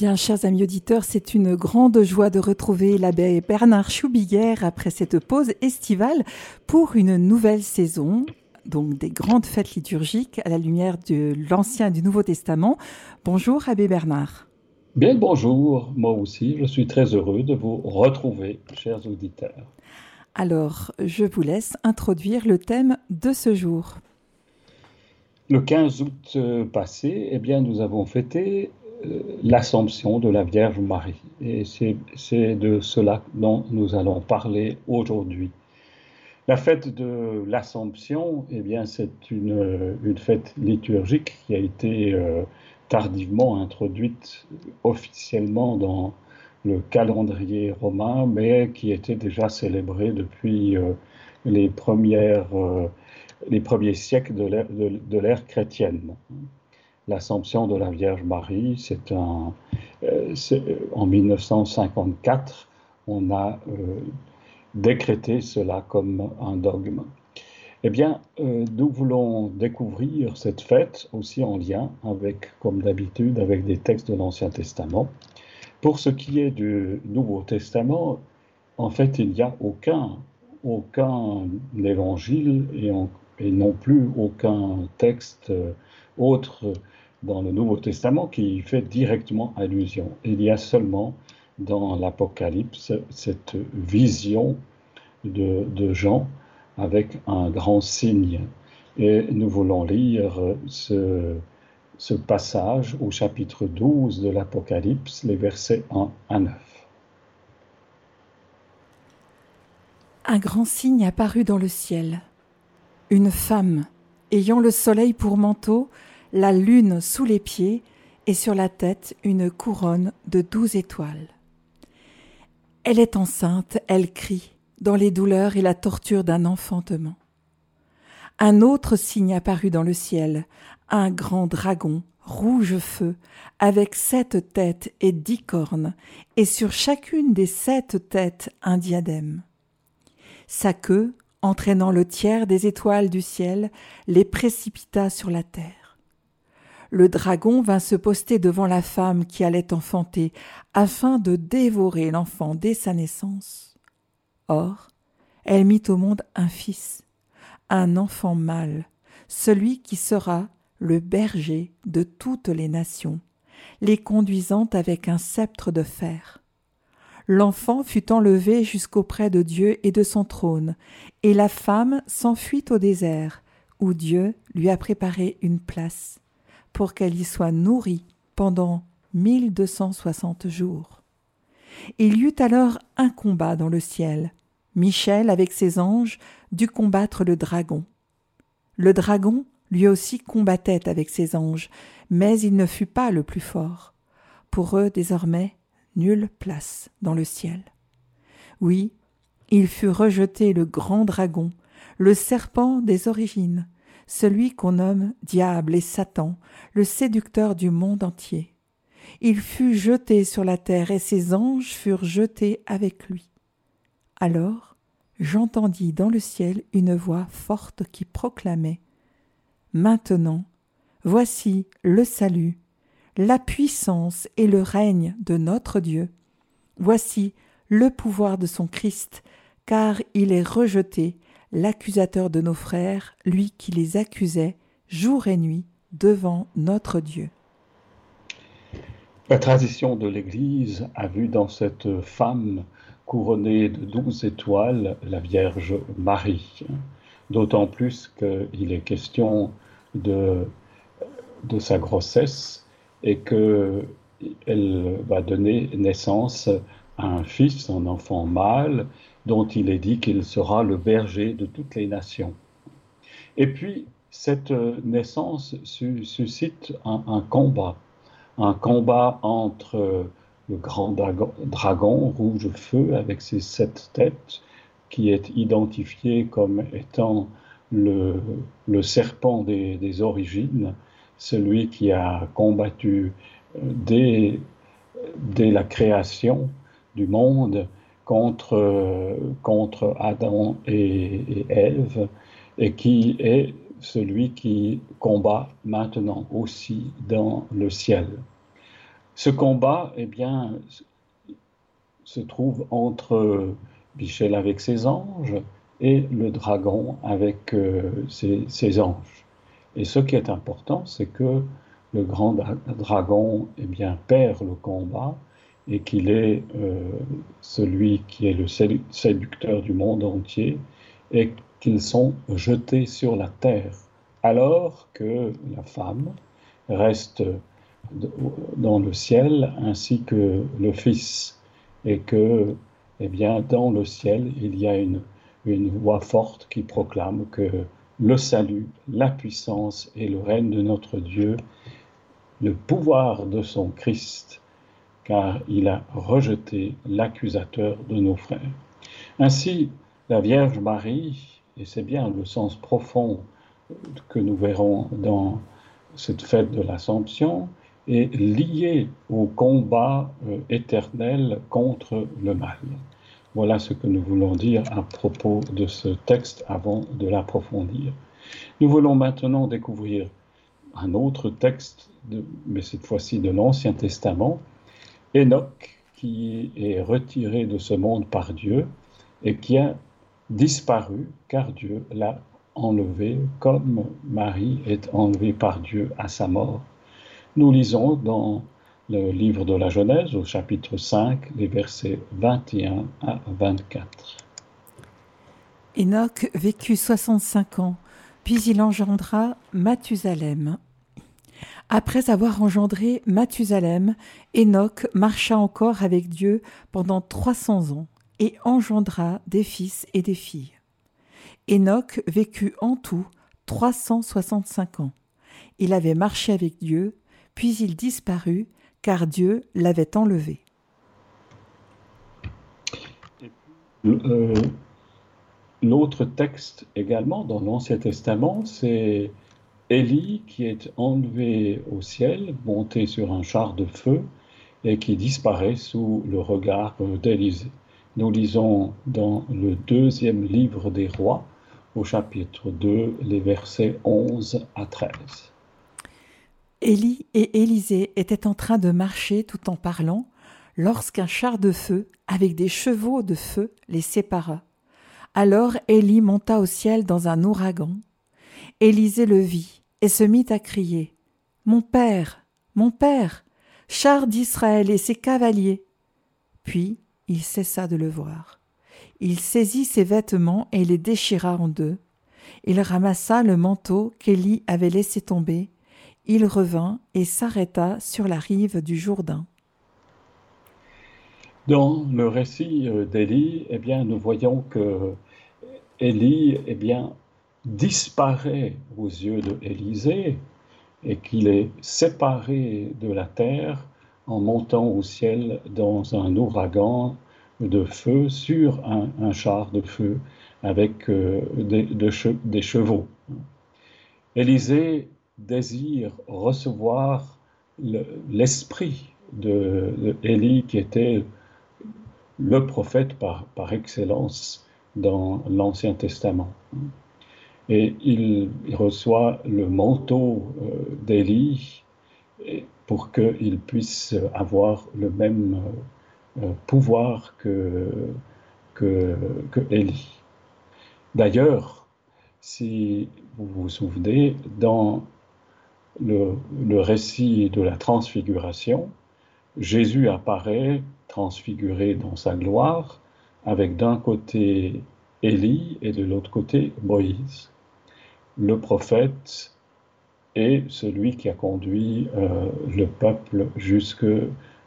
bien, chers amis auditeurs, c'est une grande joie de retrouver l'abbé Bernard Choubiguer après cette pause estivale pour une nouvelle saison, donc des grandes fêtes liturgiques à la lumière de l'Ancien et du Nouveau Testament. Bonjour, abbé Bernard. Bien bonjour, moi aussi, je suis très heureux de vous retrouver, chers auditeurs. Alors, je vous laisse introduire le thème de ce jour. Le 15 août euh, passé, eh bien, nous avons fêté l'Assomption de la Vierge Marie. Et c'est de cela dont nous allons parler aujourd'hui. La fête de l'Assomption, eh bien, c'est une, fête liturgique qui a été euh, tardivement introduite officiellement dans le calendrier romain, mais qui était déjà célébrée depuis euh, premières, les premiers siècles de l'ère chrétienne l'Assomption de la Vierge Marie. C'est un, euh, en 1954, on a euh, décrété cela comme un dogme. Eh bien, euh, nous voulons découvrir cette fête aussi en lien avec, comme d'habitude, avec des textes de l'Ancien Testament. Pour ce qui est du Nouveau Testament, en fait, il n'y a aucun, aucun évangile et, non plus aucun texte autre dans le Nouveau Testament qui fait directement allusion. Il y a seulement dans l'Apocalypse cette vision de, Jean avec un grand signe. Et nous voulons lire ce, ce passage au chapitre 12 de l'Apocalypse, les versets 1 à 9. Un grand signe apparut dans le ciel. Une femme, ayant le soleil pour manteau, la lune sous les pieds et sur la tête une couronne de douze étoiles. Elle est enceinte, elle crie, dans les douleurs et la torture d'un enfantement. Un autre signe apparut dans le ciel, un grand dragon, rouge feu, avec sept têtes et dix cornes, et sur chacune des sept têtes un diadème. Sa queue, entraînant le tiers des étoiles du ciel, les précipita sur la terre le dragon vint se poster devant la femme qui allait enfanter, afin de dévorer l'enfant dès sa naissance. Or, elle mit au monde un fils, un enfant mâle, celui qui sera le berger de toutes les nations, les conduisant avec un sceptre de fer. L'enfant fut enlevé jusqu'auprès de Dieu et de son trône, et la femme s'enfuit au désert, où Dieu lui a préparé une place pour qu'elle y soit nourrie pendant mille deux cent soixante jours. Il y eut alors un combat dans le ciel. Michel, avec ses anges, dut combattre le dragon. Le dragon, lui aussi, combattait avec ses anges, mais il ne fut pas le plus fort. Pour eux, désormais, nulle place dans le ciel. Oui, il fut rejeté le grand dragon, le serpent des origines, celui qu'on nomme Diable et Satan, le séducteur du monde entier. Il fut jeté sur la terre et ses anges furent jetés avec lui. Alors j'entendis dans le ciel une voix forte qui proclamait Maintenant, voici le salut, la puissance et le règne de notre Dieu. Voici le pouvoir de son Christ, car il est rejeté l'accusateur de nos frères, lui qui les accusait jour et nuit devant notre Dieu. La tradition de l'Église a vu dans cette femme couronnée de douze étoiles la Vierge Marie, d'autant plus qu'il est question de, de sa grossesse et qu'elle va donner naissance à un fils, un enfant mâle, dont il est dit qu'il sera le berger de toutes les nations. Et puis, cette naissance suscite un, combat, un combat entre le grand dragon, rouge feu avec ses sept têtes, qui est identifié comme étant le, serpent des, origines, celui qui a combattu euh, dès la création du monde contre, contre Adam et, Ève, et qui est celui qui combat maintenant aussi dans le ciel. Ce combat, eh bien, se trouve entre Michel avec ses anges et le dragon avec euh, ses, anges. Et ce qui est important, c'est que le grand dragon eh bien, perd le combat et qu'il est euh, celui qui est le séducteur du monde entier et qu'ils sont jetés sur la terre, alors que la femme reste dans le ciel ainsi que le Fils, et que, eh bien, dans le ciel, il y a une, une voix forte qui proclame que le salut, la puissance et le règne de notre Dieu, le pouvoir de son Christ, car il a rejeté l'accusateur de nos frères. Ainsi, la Vierge Marie, et c'est bien le sens profond que nous verrons dans cette fête de l'Assomption, est liée au combat euh, éternel contre le mal. Voilà ce que nous voulons dire à propos de ce texte avant de l'approfondir. Nous voulons maintenant découvrir un autre texte, mais cette fois-ci de l'Ancien Testament, Enoch, qui est retiré de ce monde par Dieu et qui a disparu car Dieu l'a enlevé comme Marie est enlevée par Dieu à sa mort. Nous lisons dans le livre de la Genèse au chapitre 5, les versets 21 à 24. Enoch vécut 65 ans, puis il engendra Mathusalem. Après avoir engendré Mathusalem, Enoch marcha encore avec Dieu pendant 300 ans et engendra des fils et des filles. Enoch vécut en tout 365 ans. Il avait marché avec Dieu, puis il disparut, car Dieu l'avait enlevé. Euh, l'autre texte également dans l'Ancien Testament, c'est Élie qui est enlevé au ciel, monté sur un char de feu, et qui disparaît sous le regard d'Élisée. Nous lisons dans le deuxième livre des rois, au chapitre 2, les versets 11 à 13. Élie et Élisée étaient en train de marcher tout en parlant, lorsqu'un char de feu, avec des chevaux de feu, les sépara. Alors Élie monta au ciel dans un ouragan. Élisée le vit et se mit à crier Mon père, mon père, char d'Israël et ses cavaliers. Puis il cessa de le voir. Il saisit ses vêtements et les déchira en deux. Il ramassa le manteau qu'Élie avait laissé tomber il revint et s'arrêta sur la rive du Jourdain. Dans le récit euh, d'Élie, eh bien, nous voyons que Élie eh bien, disparaît aux yeux de Élisée et qu'il est séparé de la terre en montant au ciel dans un ouragan de feu sur un, char de feu avec euh, des, chevaux. Élisée désire recevoir l'esprit de, Élie, qui était le prophète par excellence dans l'Ancien Testament. Et il, reçoit le manteau euh, d'Élie pour qu'il puisse avoir le même euh, pouvoir que, que, que Élie. D'ailleurs, si vous vous souvenez, dans le, récit de la transfiguration, Jésus apparaît transfiguré dans sa gloire, avec d'un côté Élie et de l'autre côté Moïse. Le prophète est celui qui a conduit euh, le peuple jusque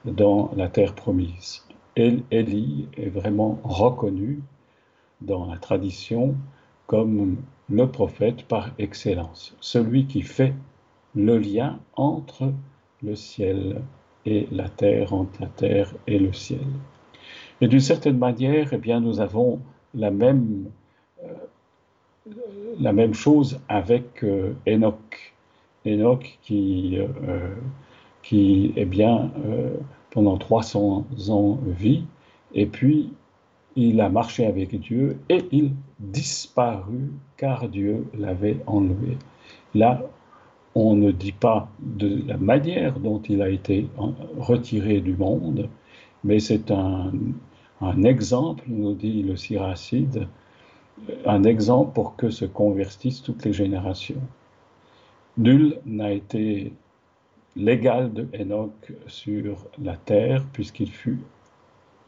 dans la terre promise. Élie est vraiment reconnu dans la tradition comme le prophète par excellence, celui qui fait le lien entre le ciel et la terre, entre la terre et le ciel. Et d'une certaine manière, eh bien, nous avons la même, la même chose avec euh, Enoch. Enoch qui, euh, qui eh bien, pendant 300 ans vit, et puis il a marché avec Dieu et il disparut car Dieu l'avait enlevé. Là, on ne dit pas de la manière dont il a été retiré du monde, mais c'est un, exemple, nous dit le Siracide, un exemple pour que se convertissent toutes les générations. Nul n'a été l'égal de Enoch sur la terre, puisqu'il fut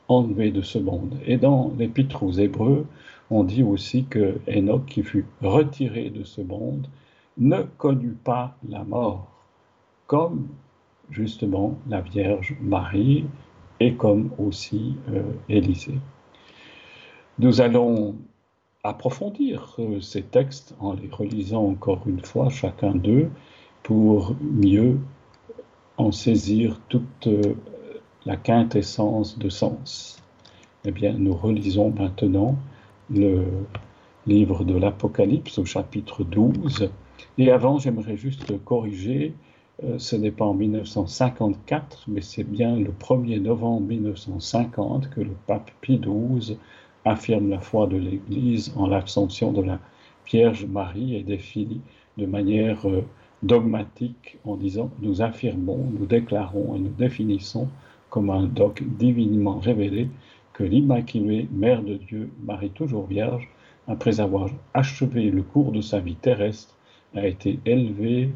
enlevé de ce monde. Et dans l'Épître aux Hébreux, on dit aussi que Enoch, qui fut retiré de ce monde, ne connut pas la mort, comme justement la Vierge Marie et comme aussi euh, Élisée. Nous allons approfondir euh, ces textes en les relisant encore une fois, chacun d'eux, pour mieux en saisir toute euh, la quintessence de sens. Eh bien, nous relisons maintenant le livre de l'Apocalypse au chapitre 12. Et avant, j'aimerais juste corriger, euh, ce n'est pas en 1954, mais c'est bien le 1er novembre 1950 que le pape Pie XII affirme la foi de l'Église en l'Assomption de la Vierge Marie et définit de manière euh, dogmatique en disant nous affirmons, nous déclarons et nous définissons comme un dogme divinement révélé que l'Immaculée Mère de Dieu, Marie toujours Vierge, après avoir achevé le cours de sa vie terrestre, a été élevée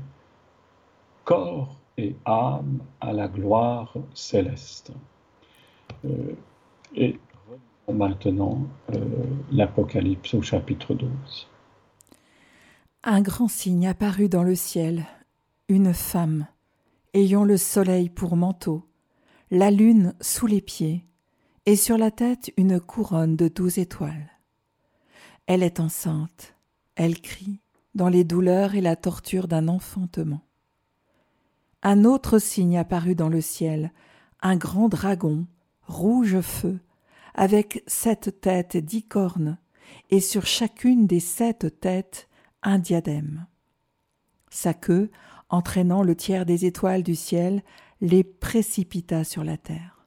corps et âme à la gloire céleste. Euh, et maintenant euh, l'Apocalypse au chapitre 12. Un grand signe apparut dans le ciel, une femme, ayant le soleil pour manteau, la lune sous les pieds, et sur la tête une couronne de douze étoiles. Elle est enceinte, elle crie dans les douleurs et la torture d'un enfantement. Un autre signe apparut dans le ciel, un grand dragon, rouge feu, avec sept têtes dix cornes, et sur chacune des sept têtes un diadème. Sa queue, entraînant le tiers des étoiles du ciel, les précipita sur la terre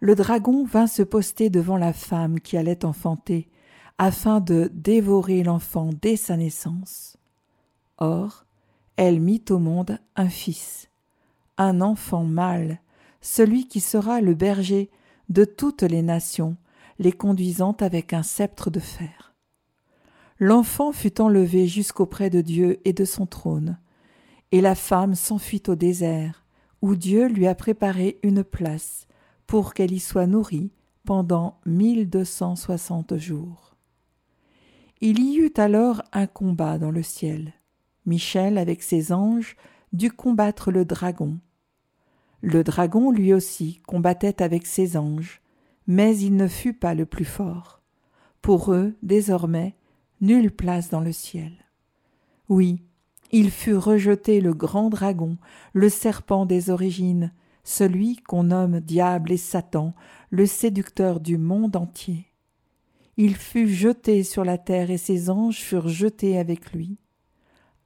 le dragon vint se poster devant la femme qui allait enfanter, afin de dévorer l'enfant dès sa naissance. Or, elle mit au monde un fils, un enfant mâle, celui qui sera le berger de toutes les nations, les conduisant avec un sceptre de fer. L'enfant fut enlevé jusqu'auprès de Dieu et de son trône, et la femme s'enfuit au désert, où Dieu lui a préparé une place, pour qu'elle y soit nourrie pendant mille deux cent soixante jours. Il y eut alors un combat dans le ciel. Michel, avec ses anges, dut combattre le dragon. Le dragon, lui aussi, combattait avec ses anges, mais il ne fut pas le plus fort. Pour eux, désormais, nulle place dans le ciel. Oui, il fut rejeté le grand dragon, le serpent des origines, celui qu'on nomme diable et Satan, le séducteur du monde entier. Il fut jeté sur la terre et ses anges furent jetés avec lui.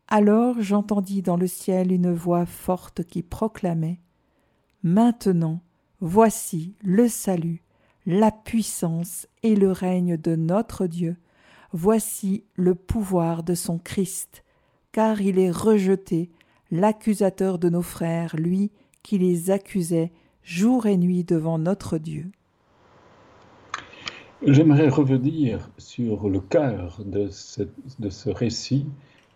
Alors j'entendis dans le ciel une voix forte qui proclamait Maintenant, voici le salut, la puissance et le règne de notre Dieu, voici le pouvoir de son Christ, car il est rejeté, l'accusateur de nos frères, lui qui les accusait jour et nuit devant notre Dieu. J'aimerais revenir sur le cœur de ce, récit,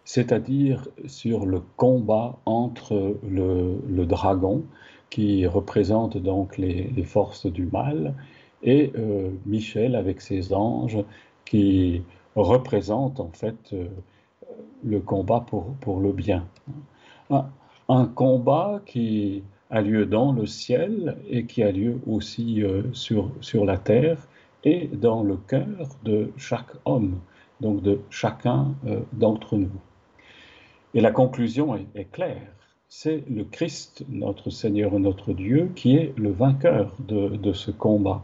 c'est-à-dire sur le combat entre le, dragon, qui représente donc les, forces du mal, et euh, Michel avec ses anges, qui représentent en fait euh, le combat pour, pour le bien. Un, combat qui a lieu dans le ciel et qui a lieu aussi euh, sur, sur la terre et dans le cœur de chaque homme, donc de chacun d'entre nous. Et la conclusion est claire, c'est le Christ, notre Seigneur et notre Dieu, qui est le vainqueur de, ce combat.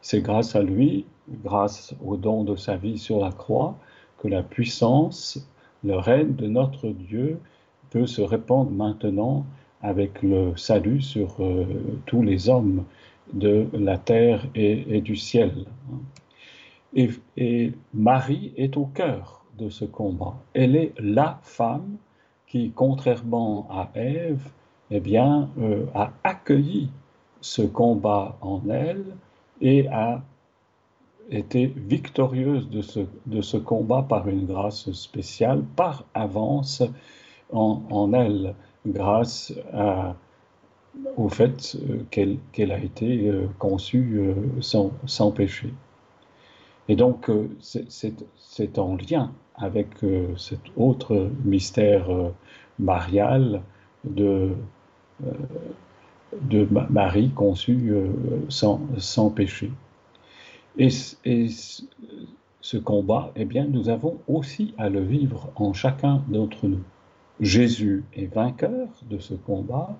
C'est grâce à lui, grâce au don de sa vie sur la croix, que la puissance, le règne de notre Dieu peut se répandre maintenant avec le salut sur euh, tous les hommes de la terre et, du ciel. Et, et, Marie est au cœur de ce combat. Elle est la femme qui, contrairement à Ève, eh euh, a accueilli ce combat en elle et a été victorieuse de ce, combat par une grâce spéciale, par avance en, elle, grâce au fait euh, qu'elle a été euh, conçue sans péché. Et donc, c'est en lien avec cet autre mystère marial de euh, Marie conçue euh, sans, péché. Et, ce combat, eh bien, nous avons aussi à le vivre en chacun d'entre nous. Jésus est vainqueur de ce combat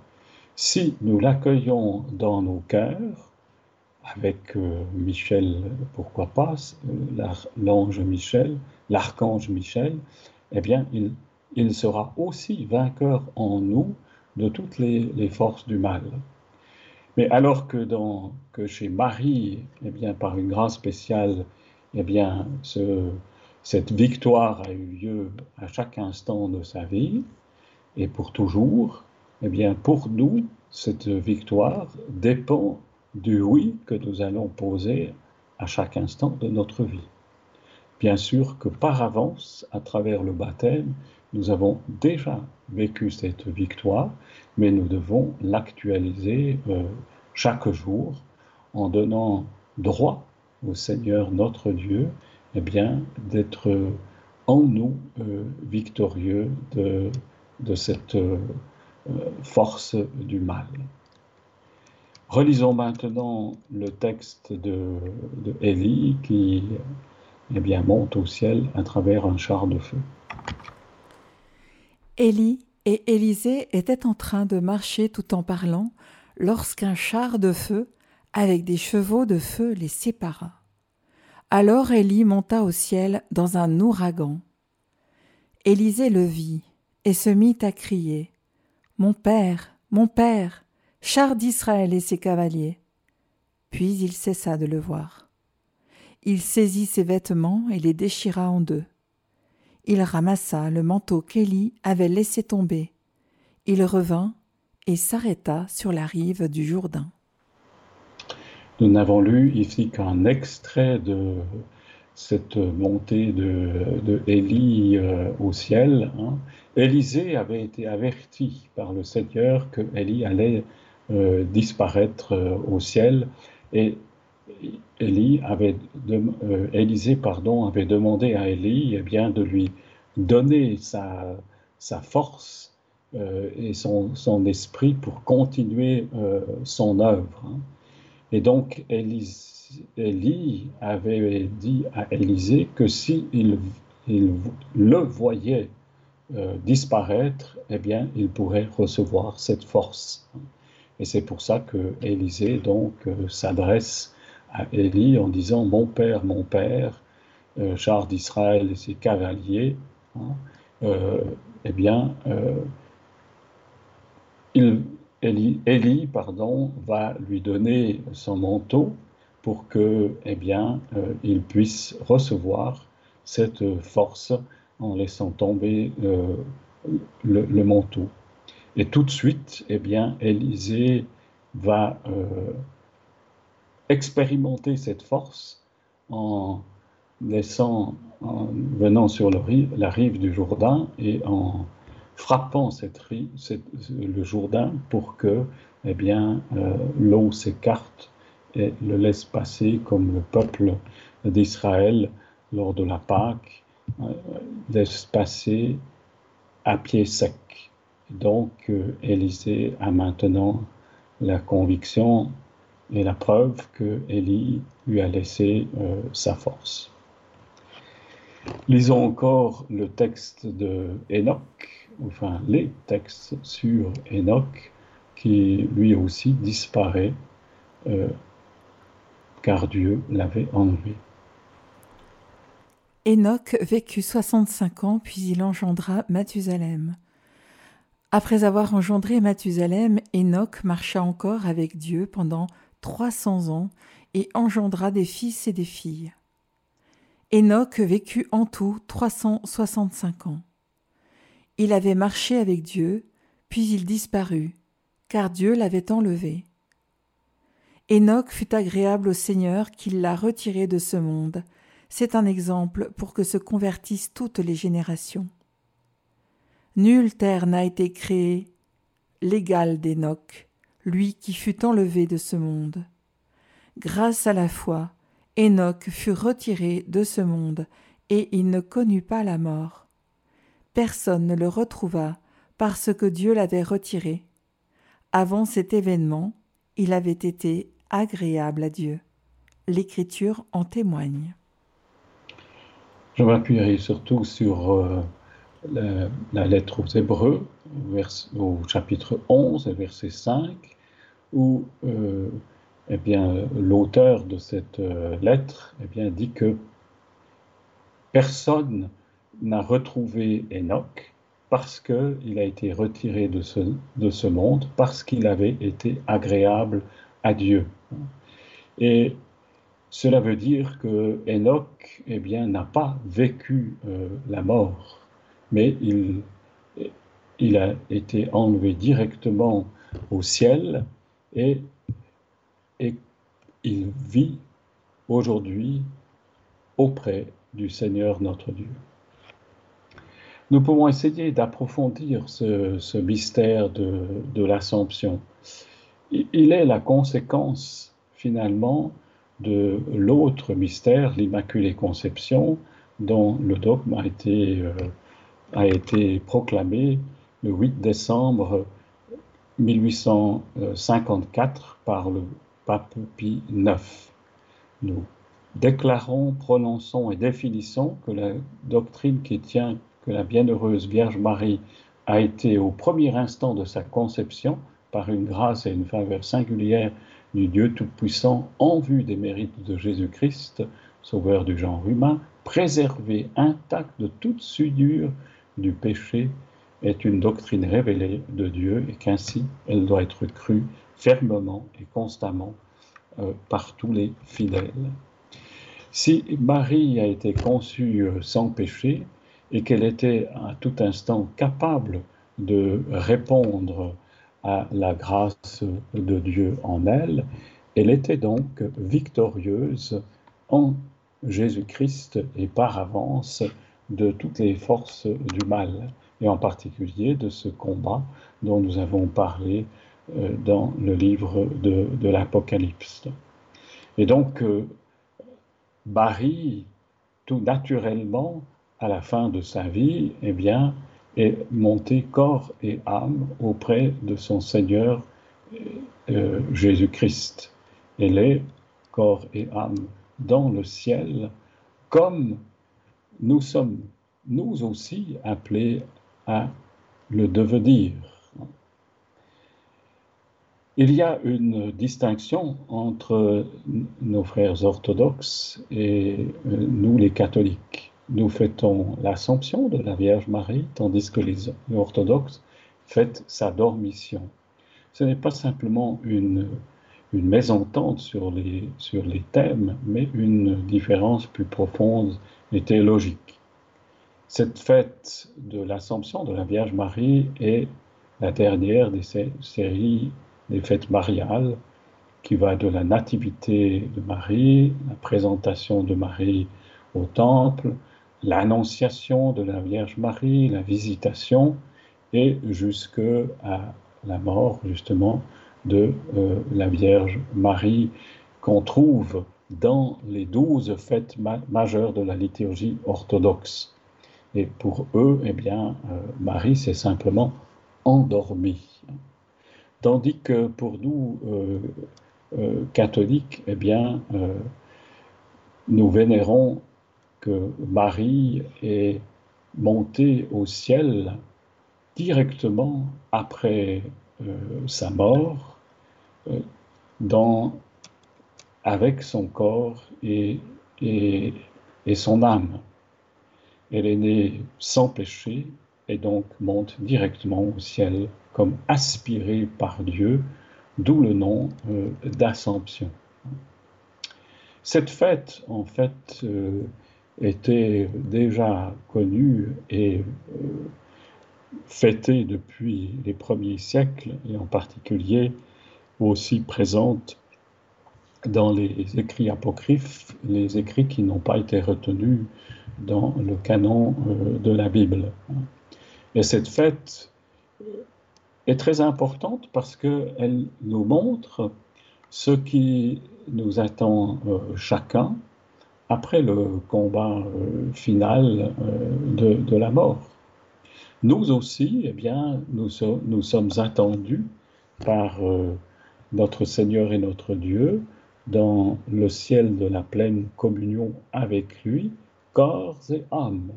si nous l'accueillons dans nos cœurs, avec euh, Michel, pourquoi pas, l'ange Michel, l'archange Michel, eh bien, il, il sera aussi vainqueur en nous de toutes les, forces du mal. Mais alors que, dans, que chez Marie, eh bien, par une grâce spéciale, eh bien, ce, cette victoire a eu lieu à chaque instant de sa vie et pour toujours, eh bien, pour nous, cette victoire dépend du oui que nous allons poser à chaque instant de notre vie. Bien sûr que par avance, à travers le baptême, nous avons déjà vécu cette victoire, mais nous devons l'actualiser euh, chaque jour en donnant droit au Seigneur notre Dieu, eh bien, d'être en nous euh, victorieux de, cette euh, force du mal. Relisons maintenant le texte de, Élie qui eh bien, monte au ciel à travers un char de feu. Élie et Élisée étaient en train de marcher tout en parlant lorsqu'un char de feu avec des chevaux de feu les sépara. Alors Élie monta au ciel dans un ouragan. Élisée le vit et se mit à crier Mon père, mon père, char d'Israël et ses cavaliers. Puis il cessa de le voir. Il saisit ses vêtements et les déchira en deux. Il ramassa le manteau qu'Élie avait laissé tomber. Il revint et s'arrêta sur la rive du Jourdain. Nous n'avons lu ici qu'un extrait de cette montée de, euh, au ciel. Hein. Élisée avait été averti par le Seigneur que Élie allait euh, disparaître euh, au ciel et avait euh, Élisée pardon, avait demandé à Élie eh bien, de lui donner sa, sa force et son, son, esprit pour continuer son œuvre. Hein. Et donc Élie avait dit à Élisée que si il, il le voyait disparaître, eh bien, il pourrait recevoir cette force. Et c'est pour ça que Élisée donc s'adresse à Élie en disant Mon père, mon père, euh, char d'Israël et ses cavaliers, hein, euh, eh bien, euh, Élie, pardon, va lui donner son manteau pour que, eh bien, il puisse recevoir cette force en laissant tomber le, manteau. Et tout de suite, eh bien, Élisée va expérimenter cette force en venant sur la rive du Jourdain et en frappant cette le Jourdain pour que eh bien, euh, l'eau s'écarte et le laisse passer comme le peuple d'Israël lors de la Pâque euh, laisse passer à pied sec. Donc euh, Élisée a maintenant la conviction et la preuve que Élie lui a laissé euh, sa force. Lisons encore le texte de Enoch, enfin les textes sur Enoch, qui lui aussi disparaît euh, car Dieu l'avait enlevé. Enoch vécut 65 ans, puis il engendra Mathusalem. Après avoir engendré Mathusalem, Enoch marcha encore avec Dieu pendant trois cents ans et engendra des fils et des filles. Enoch vécut en tout trois cent soixante-cinq ans. Il avait marché avec Dieu, puis il disparut, car Dieu l'avait enlevé. Enoch fut agréable au Seigneur qui l'a retiré de ce monde. C'est un exemple pour que se convertissent toutes les générations. Nulle terre n'a été créée l'égal d'Enoch, lui qui fut enlevé de ce monde. Grâce à la foi, Enoch fut retiré de ce monde, et il ne connut pas la mort. Personne ne le retrouva parce que Dieu l'avait retiré. Avant cet événement, il avait été agréable à Dieu. L'Écriture en témoigne. Je m'appuierai surtout sur euh, la, lettre aux Hébreux, au chapitre 11, verset 5, où euh, eh bien, l'auteur de cette euh, lettre eh bien, dit que personne n'a retrouvé Enoch parce qu'il a été retiré de ce, de ce monde, parce qu'il avait été agréable à Dieu. Et cela veut dire que Enoch eh bien, n'a pas vécu euh, la mort, mais il, a été enlevé directement au ciel et, il vit aujourd'hui auprès du Seigneur notre Dieu. Nous pouvons essayer d'approfondir ce, mystère de, de l'Assomption. Il est la conséquence finalement de l'autre mystère, l'Immaculée Conception, dont le dogme a été, euh, a été proclamé le 8 décembre 1854 par le pape Pie IX. Nous déclarons, prononçons et définissons que la doctrine qui tient que la bienheureuse Vierge Marie a été au premier instant de sa conception, par une grâce et une faveur singulière du Dieu Tout-Puissant en vue des mérites de Jésus-Christ, sauveur du genre humain, préservée intacte de toute souillure du péché, est une doctrine révélée de Dieu et qu'ainsi elle doit être crue fermement et constamment euh, par tous les fidèles. Si Marie a été conçue euh, sans péché et qu'elle était à tout instant capable de répondre à la grâce de Dieu en elle, elle était donc victorieuse en Jésus-Christ et par avance de toutes les forces du mal, et en particulier de ce combat dont nous avons parlé euh, dans le livre de, l'Apocalypse. Et donc, euh, Marie, tout naturellement, à la fin de sa vie, eh bien, est montée corps et âme auprès de son Seigneur euh, Jésus-Christ. Elle est corps et âme dans le ciel, comme nous sommes nous aussi appelés à le devenir. Il y a une distinction entre nos frères orthodoxes et euh, nous les catholiques. Nous fêtons l'Assomption de la Vierge Marie, tandis que les orthodoxes fêtent sa dormition. Ce n'est pas simplement une, une mésentente sur les, sur les thèmes, mais une différence plus profonde et théologique. Cette fête de l'Assomption de la Vierge Marie est la dernière des séries des fêtes mariales qui va de la nativité de Marie, la présentation de Marie au temple, l'annonciation de la Vierge Marie, la visitation, et jusque à la mort justement de euh, la Vierge Marie qu'on trouve dans les douze fêtes majeures de la liturgie orthodoxe. Et pour eux, eh bien, euh, Marie s'est simplement endormie. Tandis que pour nous, euh, euh, catholiques, eh bien, nous vénérons que Marie est montée au ciel directement après sa mort, dans, avec son corps et, et son âme. Elle est née sans péché et donc monte directement au ciel comme aspirée par Dieu, d'où le nom euh, d'Assomption. Cette fête, en fait, euh, était déjà connue et fêtée depuis les premiers siècles et en particulier aussi présente dans les écrits apocryphes, les écrits qui n'ont pas été retenus dans le canon euh, de la Bible. Et cette fête est très importante parce qu'elle nous montre ce qui nous attend euh, chacun après le combat euh, final de, la mort. Nous aussi, eh bien, nous sommes attendus par notre Seigneur et notre Dieu dans le ciel de la pleine communion avec lui, corps et âme.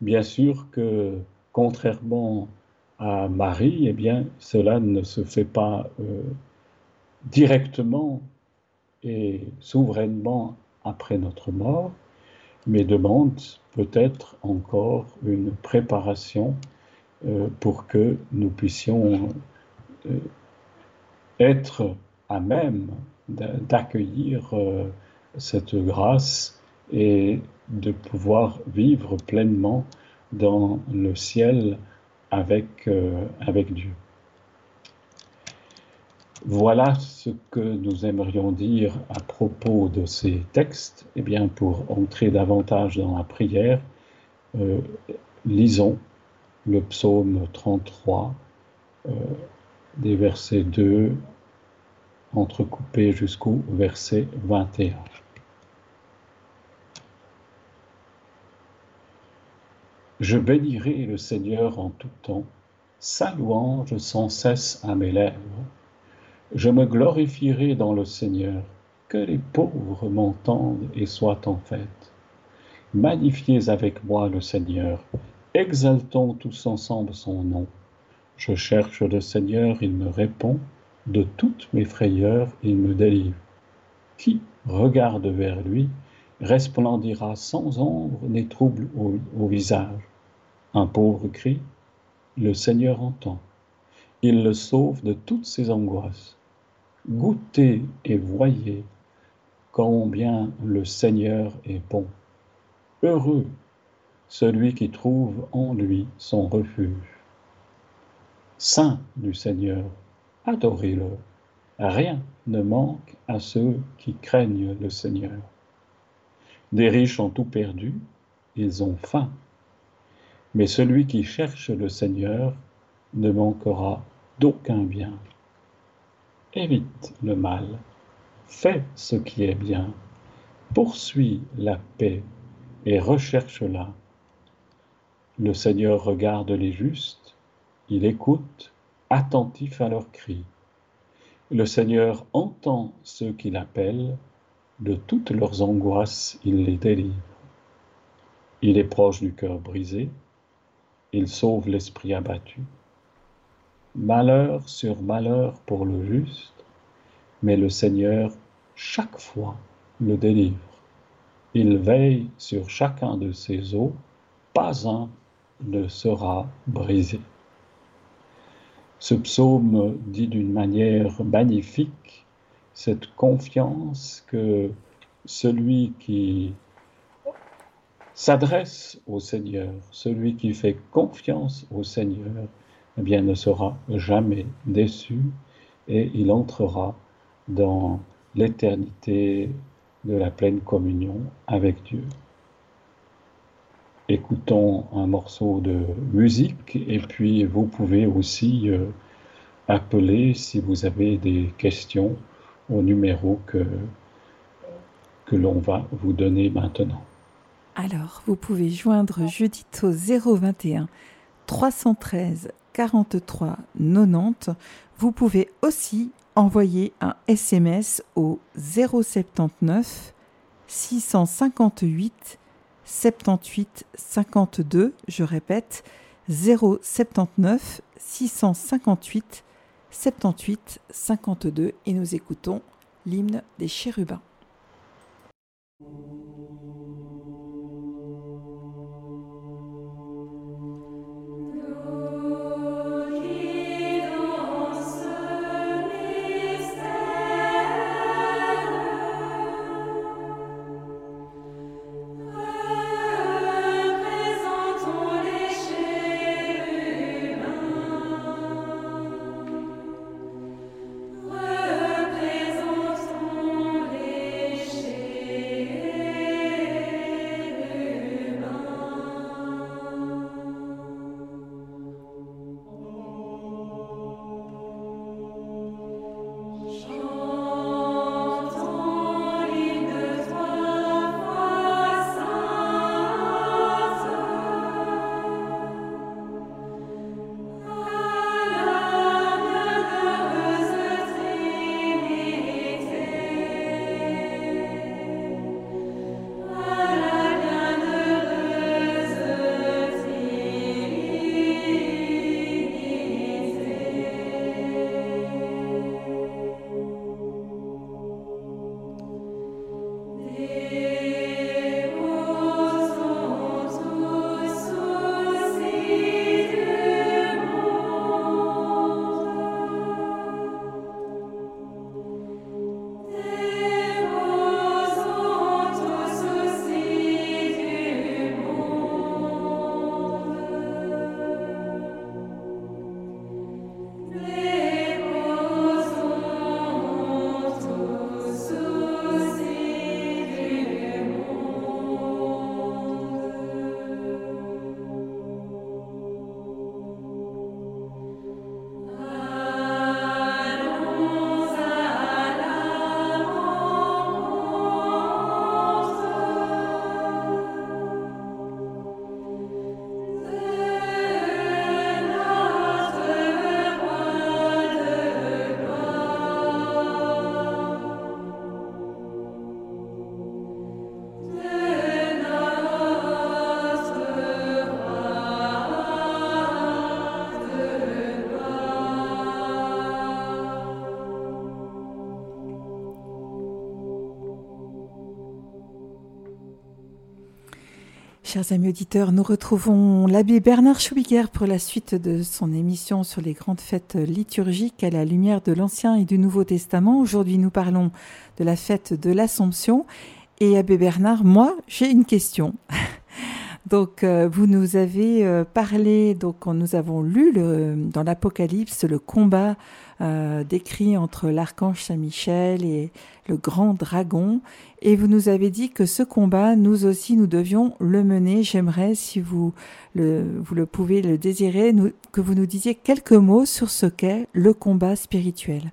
Bien sûr que, contrairement à Marie, eh bien, cela ne se fait pas euh, directement et souverainement après notre mort, mais demande peut-être encore une préparation euh, pour que nous puissions euh, être à même d'accueillir euh, cette grâce et de pouvoir vivre pleinement dans le ciel avec, euh, avec Dieu. Voilà ce que nous aimerions dire à propos de ces textes. Eh bien, pour entrer davantage dans la prière, euh, lisons le psaume 33, des versets 2 entrecoupé jusqu'au verset 21. Je bénirai le Seigneur en tout temps, sa louange sans cesse à mes lèvres. Je me glorifierai dans le Seigneur, que les pauvres m'entendent et soient en fête. Magnifiez avec moi le Seigneur, exaltons tous ensemble son nom. Je cherche le Seigneur, il me répond de toutes mes frayeurs, il me délivre. Qui regarde vers lui resplendira sans ombre ni trouble au, visage. Un pauvre cri, le Seigneur entend. Il le sauve de toutes ses angoisses. Goûtez et voyez combien le Seigneur est bon. Heureux celui qui trouve en lui son refuge. Saint du Seigneur, adorez-le. Rien ne manque à ceux qui craignent le Seigneur. Des riches ont tout perdu, ils ont faim. Mais celui qui cherche le Seigneur ne manquera d'aucun bien. Évite le mal, fais ce qui est bien, poursuis la paix et recherche-la. Le Seigneur regarde les justes, il écoute attentif à leurs cris. Le Seigneur entend ceux qui l'appellent, de toutes leurs angoisses il les délivre. Il est proche du cœur brisé, il sauve l'esprit abattu. Malheur sur malheur pour le juste, mais le Seigneur chaque fois le délivre. Il veille sur chacun de ses os, pas un ne sera brisé. Ce psaume dit d'une manière magnifique cette confiance que celui qui s'adresse au Seigneur, celui qui fait confiance au Seigneur, eh bien, ne sera jamais déçu et il entrera dans l'éternité de la pleine communion avec Dieu. Écoutons un morceau de musique et puis vous pouvez aussi euh, appeler si vous avez des questions au numéro que, que l'on va vous donner maintenant. Alors, vous pouvez joindre Judith au 021 313 43 90. Vous pouvez aussi envoyer un SMS au 079 658 78 52, je répète, 079 658 78 52 et nous écoutons l'hymne des chérubins. Chers amis auditeurs, nous retrouvons l'abbé Bernard Schubiger pour la suite de son émission sur les grandes fêtes liturgiques à la lumière de l'Ancien et du Nouveau Testament. Aujourd'hui, nous parlons de la fête de l'Assomption. Et abbé Bernard, moi, j'ai une question. Donc, euh, vous nous avez euh, parlé, donc nous avons lu dans l'Apocalypse le combat euh, décrit entre l'archange Saint-Michel et le grand dragon. Et vous nous avez dit que ce combat, nous aussi, nous devions le mener. J'aimerais, si vous le, vous le pouvez le désirer, que vous nous disiez quelques mots sur ce qu'est le combat spirituel.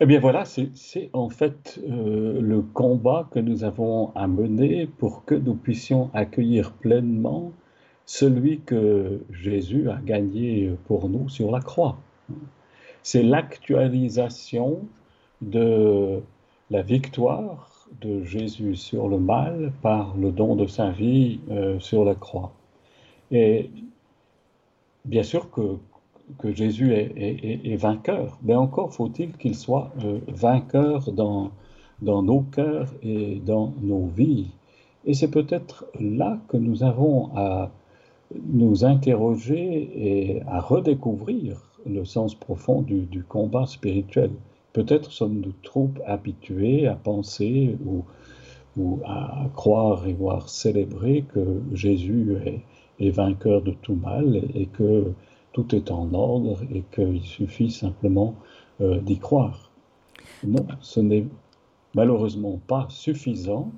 Eh bien voilà, c'est en fait euh, le combat que nous avons à mener pour que nous puissions accueillir pleinement celui que Jésus a gagné pour nous sur la croix. C'est l'actualisation de la victoire de Jésus sur le mal par le don de sa vie euh, sur la croix. Et bien sûr que, que Jésus est, vainqueur, mais encore faut-il qu'il soit euh, vainqueur dans, nos cœurs et dans nos vies. Et c'est peut-être là que nous avons à nous interroger et à redécouvrir le sens profond du, combat spirituel. Peut-être sommes-nous trop habitués à penser ou, ou, à croire et voir célébrer que Jésus est, vainqueur de tout mal et que tout est en ordre et qu'il suffit simplement euh, d'y croire. Non, ce n'est malheureusement pas suffisant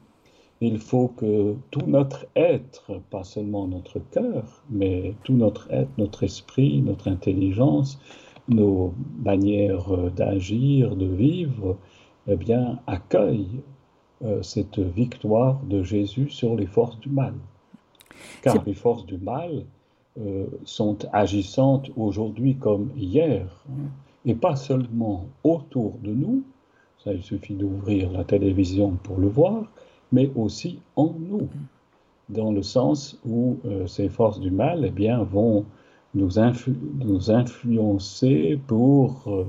il faut que tout notre être, pas seulement notre cœur, mais tout notre être, notre esprit, notre intelligence, nos manières d'agir, de vivre, eh bien, accueillent euh, cette victoire de Jésus sur les forces du mal. Car les forces du mal euh, sont agissantes aujourd'hui comme hier, et pas seulement autour de nous, ça il suffit d'ouvrir la télévision pour le voir, mais aussi en nous, dans le sens où euh, ces forces du mal eh bien, vont nous, influencer pour euh,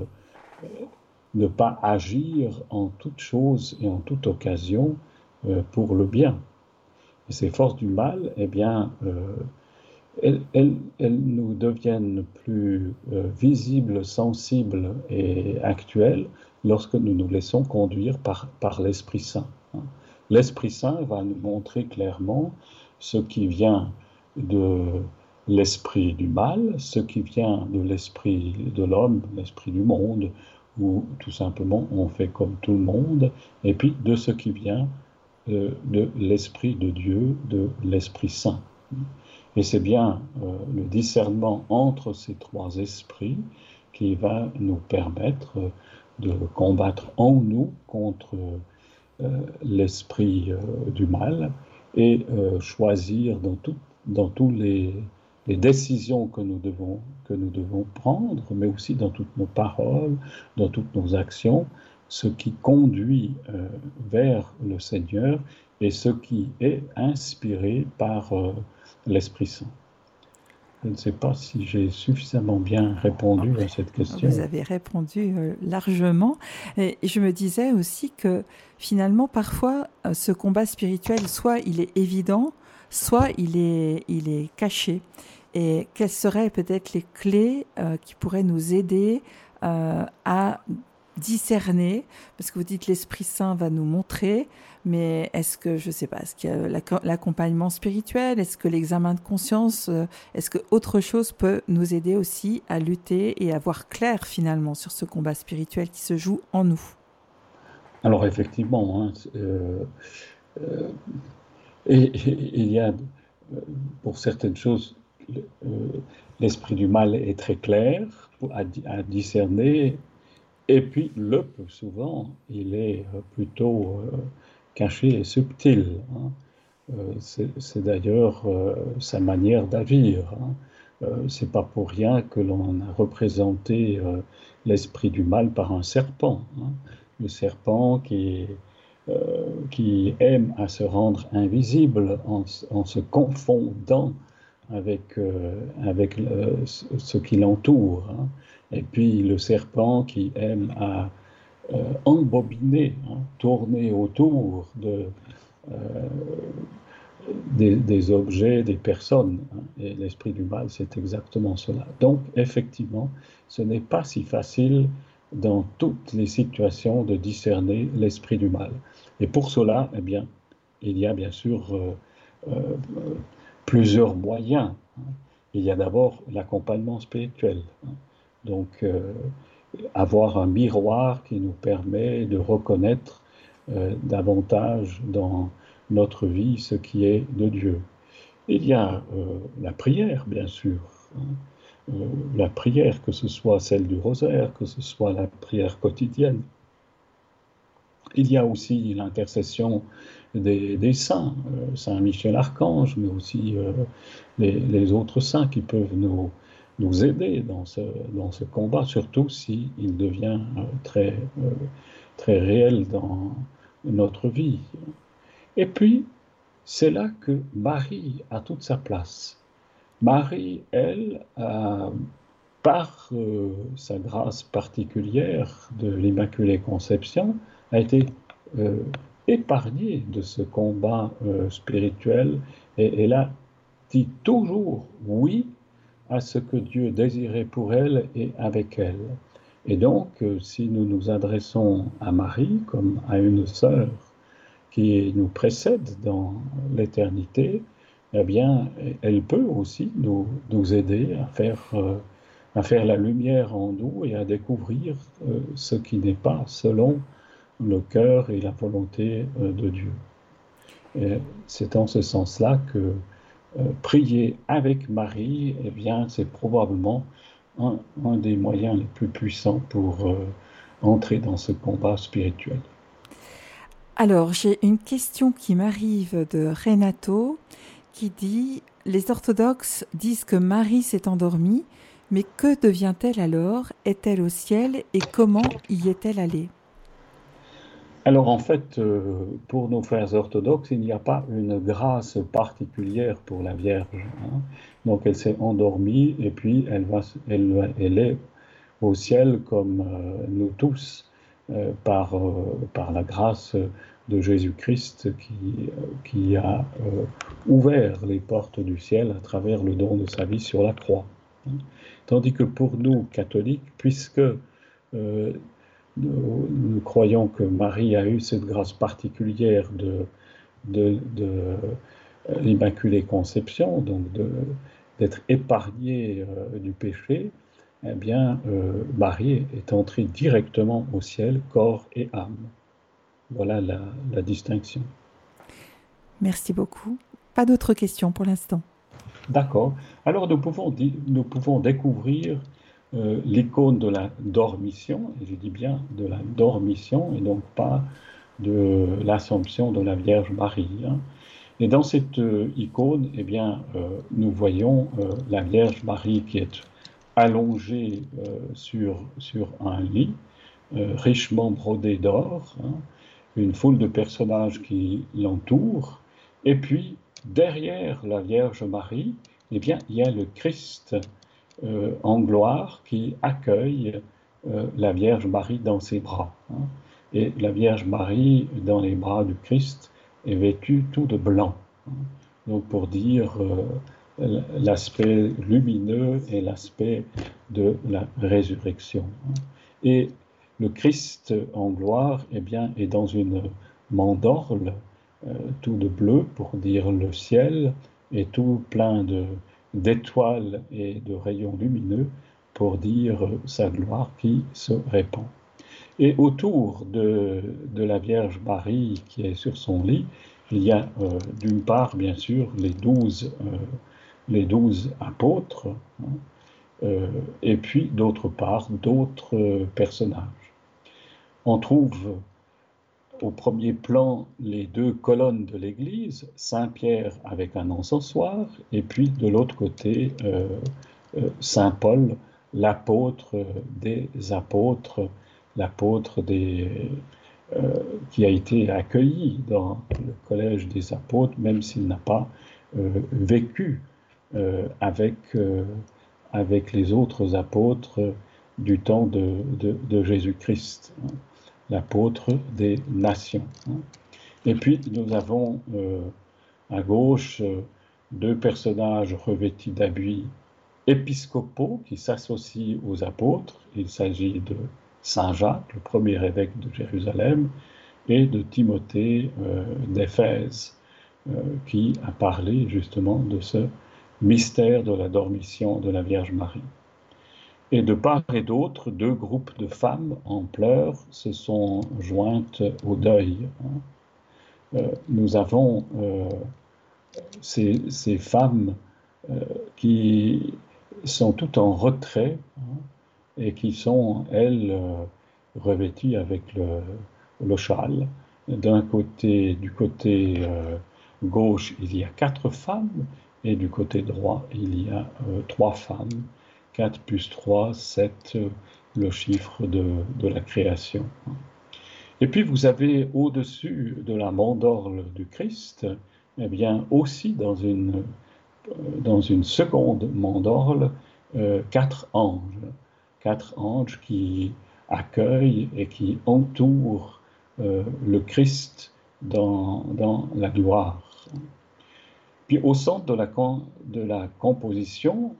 ne pas agir en toute chose et en toute occasion pour le bien. Et ces forces du mal, eh bien, elles, nous deviennent plus visibles, sensibles et actuelles lorsque nous nous laissons conduire par, l'Esprit Saint. Hein. L'Esprit Saint va nous montrer clairement ce qui vient de l'esprit du mal, ce qui vient de l'esprit de l'homme, l'esprit du monde, où tout simplement on fait comme tout le monde, et puis de ce qui vient euh, de, l'esprit de Dieu, de l'Esprit Saint. Et c'est bien euh, le discernement entre ces trois esprits qui va nous permettre de combattre en nous contre euh, l'esprit euh, du mal et euh, choisir dans, tout, dans tous les, décisions que nous, devons, que nous devons prendre, mais aussi dans toutes nos paroles, dans toutes nos actions, ce qui conduit vers le Seigneur et ce qui est inspiré par l'Esprit Saint. Je ne sais pas si j'ai suffisamment bien répondu à cette question. Vous avez répondu euh, largement. Et je me disais aussi que finalement, parfois, euh, ce combat spirituel, soit il est évident, soit il est, il est caché. Et quelles seraient peut-être les clés euh, qui pourraient nous aider à discerner, parce que vous dites l'Esprit Saint va nous montrer, mais est-ce que, je ne sais pas, est-ce a l'accompagnement spirituel, est-ce que l'examen de conscience, euh, est-ce que autre chose peut nous aider aussi à lutter et à voir clair finalement sur ce combat spirituel qui se joue en nous? Alors effectivement, hein, euh, euh, il y a pour certaines choses, l'esprit du mal est très clair à, discerner. Et puis, le plus souvent, il est plutôt caché et subtil. Hein. Euh, c'est d'ailleurs sa manière d'agir. Hein. C'est pas pour rien que l'on a représenté l'esprit du mal par un serpent. Hein. Le serpent qui, qui aime à se rendre invisible en, se confondant avec, avec ce qui l'entoure. Et puis le serpent qui aime à euh, embobiner, hein, tourner autour de, euh, des, objets, des personnes. Hein. et l'esprit du mal, c'est exactement cela. Donc, effectivement, ce n'est pas si facile dans toutes les situations de discerner l'esprit du mal. Et pour cela, eh bien, il y a bien sûr euh, plusieurs moyens. Hein. Il y a d'abord l'accompagnement spirituel. Hein. Donc, avoir un miroir qui nous permet de reconnaître davantage dans notre vie ce qui est de Dieu. Il y a la prière, bien sûr. Hein. la prière, que ce soit celle du rosaire, que ce soit la prière quotidienne. Il y a aussi l'intercession des, saints, euh, Saint Michel Archange, mais aussi euh, les, autres saints qui peuvent nous, nous aider dans ce, dans ce combat, surtout s'il devient euh, très, très réel dans notre vie. Et puis, c'est là que Marie a toute sa place. Marie, elle, par sa grâce particulière de l'Immaculée Conception, a été épargnée de ce combat euh, spirituel et elle a dit toujours oui à ce que Dieu désirait pour elle et avec elle. Et donc, euh, si nous nous adressons à Marie comme à une sœur qui nous précède dans l'éternité, eh bien, elle peut aussi nous, nous aider à faire, euh, à faire la lumière en nous et à découvrir ce qui n'est pas selon le cœur et la volonté euh, de Dieu. c'est en ce sens-là que euh, prier avec Marie, eh bien, c'est probablement un, des moyens les plus puissants pour euh, entrer dans ce combat spirituel. Alors, j'ai une question qui m'arrive de Renato qui dit Les orthodoxes disent que Marie s'est endormie, mais que devient-elle alors? Est-elle au ciel et comment y est-elle allée? Alors en fait, euh, pour nos frères orthodoxes, il n'y a pas une grâce particulière pour la Vierge. Hein. Donc elle s'est endormie et puis elle, va, est au ciel comme euh, nous tous euh, par, par la grâce de Jésus-Christ qui, qui a ouvert les portes du ciel à travers le don de sa vie sur la croix. Hein. Tandis que pour nous, catholiques, puisque nous, croyons que Marie a eu cette grâce particulière de, de, euh, l'Immaculée Conception, donc d'être épargnée euh, du péché, eh bien, euh, Marie est entrée directement au ciel, corps et âme. Voilà la, la distinction. Merci beaucoup. Pas d'autres questions pour l'instant. D'accord. Alors nous pouvons, nous pouvons découvrir euh, l'icône de la dormition, et je dis bien de la dormition, et donc pas de l'Assomption de la Vierge Marie. Hein. Et dans cette euh, icône, eh bien, euh, nous voyons la Vierge Marie qui est allongée sur, sur un lit, richement brodé d'or, hein, une foule de personnages qui l'entourent, et puis derrière la Vierge Marie, eh bien, il y a le Christ euh, en gloire qui accueille euh, la Vierge Marie dans ses bras. Hein. Et la Vierge Marie, dans les bras du Christ, est vêtue tout de blanc. Hein. Donc pour dire euh, l'aspect lumineux et l'aspect de la résurrection. Hein. Et le Christ en gloire eh bien, est dans une mandorle, tout de bleu pour dire le ciel, et tout plein de, d'étoiles et de rayons lumineux pour dire sa gloire qui se répand. Et autour de, de la Vierge Marie qui est sur son lit, il y a euh, d'une part, bien sûr, les douze, euh, les douze apôtres, hein, euh, et puis d'autre part, d'autres personnages. On trouve au premier plan les deux colonnes de l'église, Saint-Pierre avec un encensoir, et puis de l'autre côté, euh, euh, Saint Paul, l'apôtre des apôtres, l'apôtre euh, qui a été accueilli dans le collège des apôtres, même s'il n'a pas vécu avec, avec les autres apôtres du temps de, de Jésus-Christ l'apôtre des nations. Et puis nous avons euh, à gauche, deux personnages revêtus d'habits épiscopaux qui s'associent aux apôtres. Il s'agit de Saint Jacques, le premier évêque de Jérusalem, et de Timothée euh, d'Éphèse, euh, qui a parlé justement de ce mystère de la dormition de la Vierge Marie. Et de part et d'autre, deux groupes de femmes en pleurs se sont jointes au deuil. Hein. Euh, nous avons ces, ces, femmes qui sont toutes en retrait hein, et qui sont, elles, revêtues avec le, le châle. D'un côté, du côté euh, gauche, il y a quatre femmes, et du côté droit, il y a euh, trois femmes. 4 plus 3, 7, le chiffre de, la création. Et puis vous avez au-dessus de la mandorle du Christ, eh bien aussi dans une, dans une seconde mandorle, euh, quatre anges. Quatre anges qui accueillent et qui entourent euh, le Christ dans, dans, la gloire. Puis au centre de la, de la composition,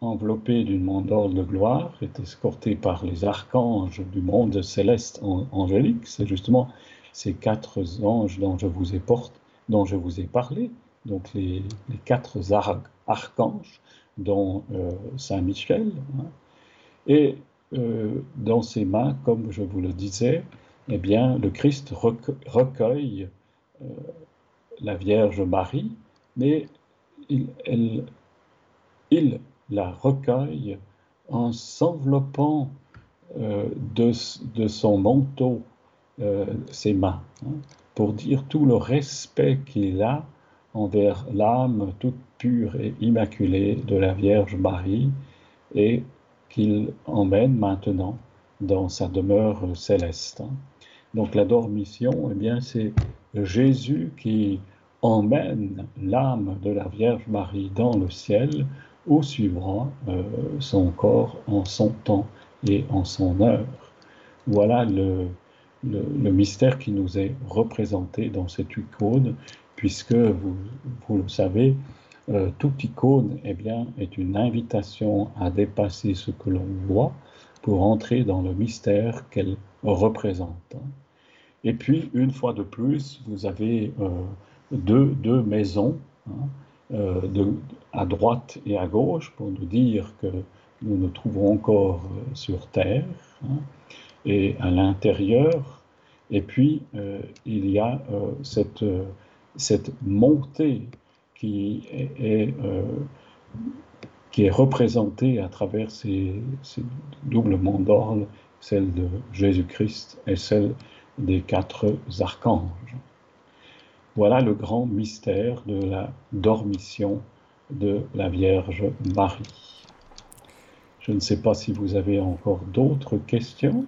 enveloppé d'une mandorle de gloire, est escorté par les archanges du monde céleste angélique. C'est justement ces quatre anges dont je vous ai, porté, dont je vous ai parlé, donc les, quatre archanges, dont euh, Saint Michel. Hein. Et euh, dans ses mains, comme je vous le disais, eh bien, le Christ recueille euh, la Vierge Marie, mais il, il la recueille en s'enveloppant euh, de, son manteau euh, ses mains, hein, pour dire tout le respect qu'il a envers l'âme toute pure et immaculée de la Vierge Marie et qu'il emmène maintenant dans sa demeure céleste. Hein. Donc la dormition, eh bien, c'est Jésus qui emmène l'âme de la Vierge Marie dans le ciel où suivra euh, son corps en son temps et en son heure. Voilà le, le, mystère qui nous est représenté dans cette icône, puisque vous, vous le savez, euh, toute icône eh bien, est une invitation à dépasser ce que l'on voit pour entrer dans le mystère qu'elle représente. Et puis, une fois de plus, vous avez euh, deux, deux, maisons, hein, euh, à droite et à gauche, pour nous dire que nous nous trouvons encore euh, sur Terre, hein, et à l'intérieur. Et puis, il y a cette, cette montée qui est, qui est représentée à travers ces, ces doubles mandorles, celle de Jésus-Christ et celle des quatre archanges. Voilà le grand mystère de la dormition de la Vierge Marie. Je ne sais pas si vous avez encore d'autres questions.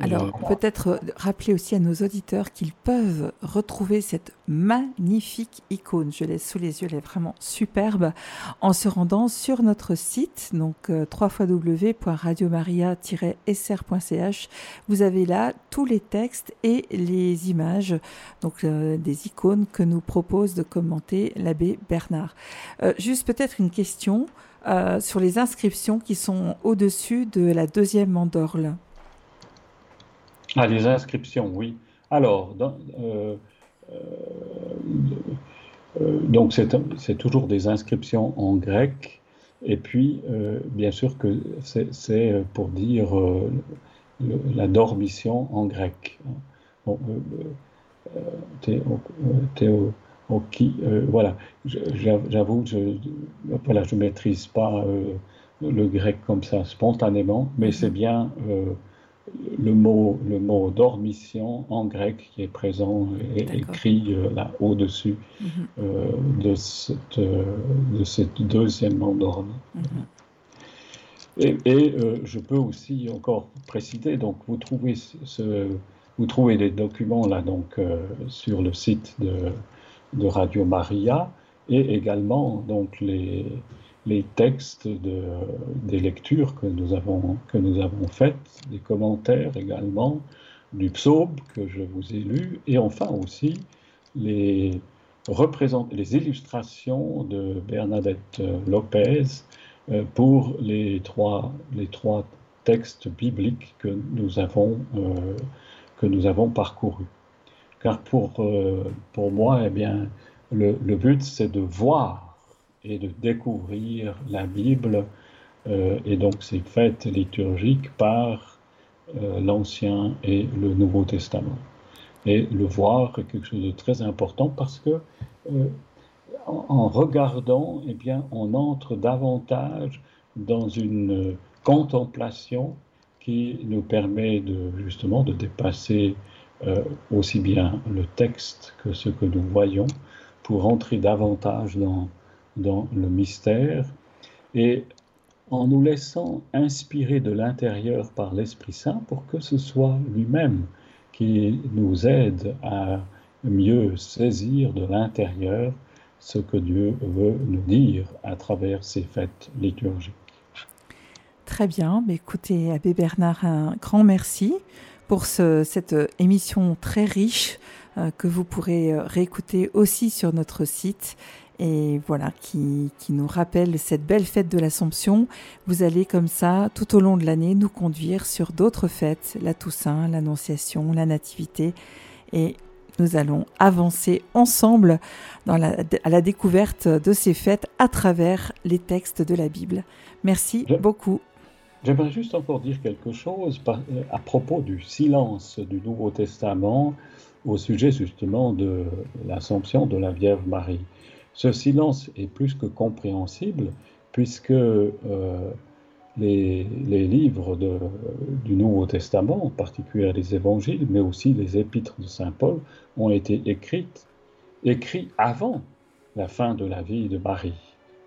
Alors, peut-être rappeler aussi à nos auditeurs qu'ils peuvent retrouver cette magnifique icône, je l'ai sous les yeux, elle est vraiment superbe, en se rendant sur notre site, donc euh, www.radiomaria-sr.ch. Vous avez là tous les textes et les images, donc euh, des icônes que nous propose de commenter l'abbé Bernard. Euh, juste peut-être une question sur les inscriptions qui sont au-dessus de la deuxième mandorle. Ah, les inscriptions, oui. Alors, euh, euh, euh, donc c'est toujours des inscriptions en grec, et puis bien sûr que c'est pour dire la dormition en grec. Bon, théo, voilà, j'avoue, je voilà, je maîtrise pas le grec comme ça spontanément, mais c'est bien le mot, le mot dormition en grec qui est présent et écrit euh, là au-dessus mhm. euh, de, cette, euh, de cette deuxième endorme. Mhm. Et, et je peux aussi encore préciser, donc vous trouvez, ce, vous trouvez les documents là donc sur le site de, de Radio Maria et également donc les, les textes de, des lectures que nous, avons, que nous avons faites, des commentaires également, du psaume que je vous ai lu, et enfin aussi les, les illustrations de Bernadette Lopez pour les trois, les trois textes bibliques que nous avons, que nous avons parcourus. Car pour, pour moi, eh bien, le, le but, c'est de voir et de découvrir la Bible euh, et donc ces fêtes liturgiques par euh, l'Ancien et le Nouveau Testament. Et le voir est quelque chose de très important parce que euh, en, regardant, eh bien, on entre davantage dans une contemplation qui nous permet de, justement de dépasser aussi bien le texte que ce que nous voyons pour entrer davantage dans, dans le mystère et en nous laissant inspirer de l'intérieur par l'Esprit Saint pour que ce soit lui-même qui nous aide à mieux saisir de l'intérieur ce que Dieu veut nous dire à travers ces fêtes liturgiques. Très bien, écoutez Abbé Bernard, un grand merci pour cette émission très riche euh, que vous pourrez euh, réécouter aussi sur notre site et voilà, qui, qui, nous rappelle cette belle fête de l'Assomption. Vous allez comme ça, tout au long de l'année, nous conduire sur d'autres fêtes, la Toussaint, l'Annonciation, la Nativité, et nous allons avancer ensemble dans la, à la découverte de ces fêtes à travers les textes de la Bible. Merci beaucoup. J'aimerais juste encore dire quelque chose euh, à propos du silence du Nouveau Testament au sujet justement de l'Assomption de la Vierge Marie. Ce silence est plus que compréhensible puisque euh, les, livres du Nouveau Testament, en particulier les évangiles, mais aussi les épîtres de Saint Paul, ont été écrits avant la fin de la vie de Marie.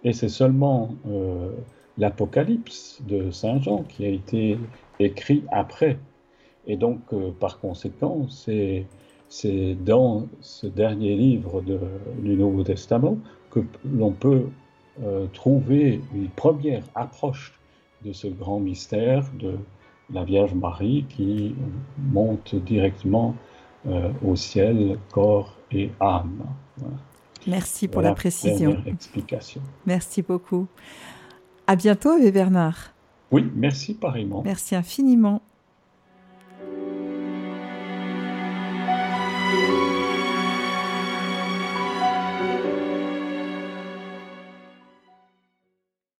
Et c'est seulement euh, l'Apocalypse de Saint Jean qui a été écrit après. Et donc, euh, par conséquent, c'est c'est dans ce dernier livre du Nouveau Testament que l'on peut euh, trouver une première approche de ce grand mystère de la Vierge Marie qui monte directement euh, au ciel, corps et âme. Merci pour la précision. Explication. Merci beaucoup. À bientôt, Bernard. Oui, merci pareillement. Merci infiniment.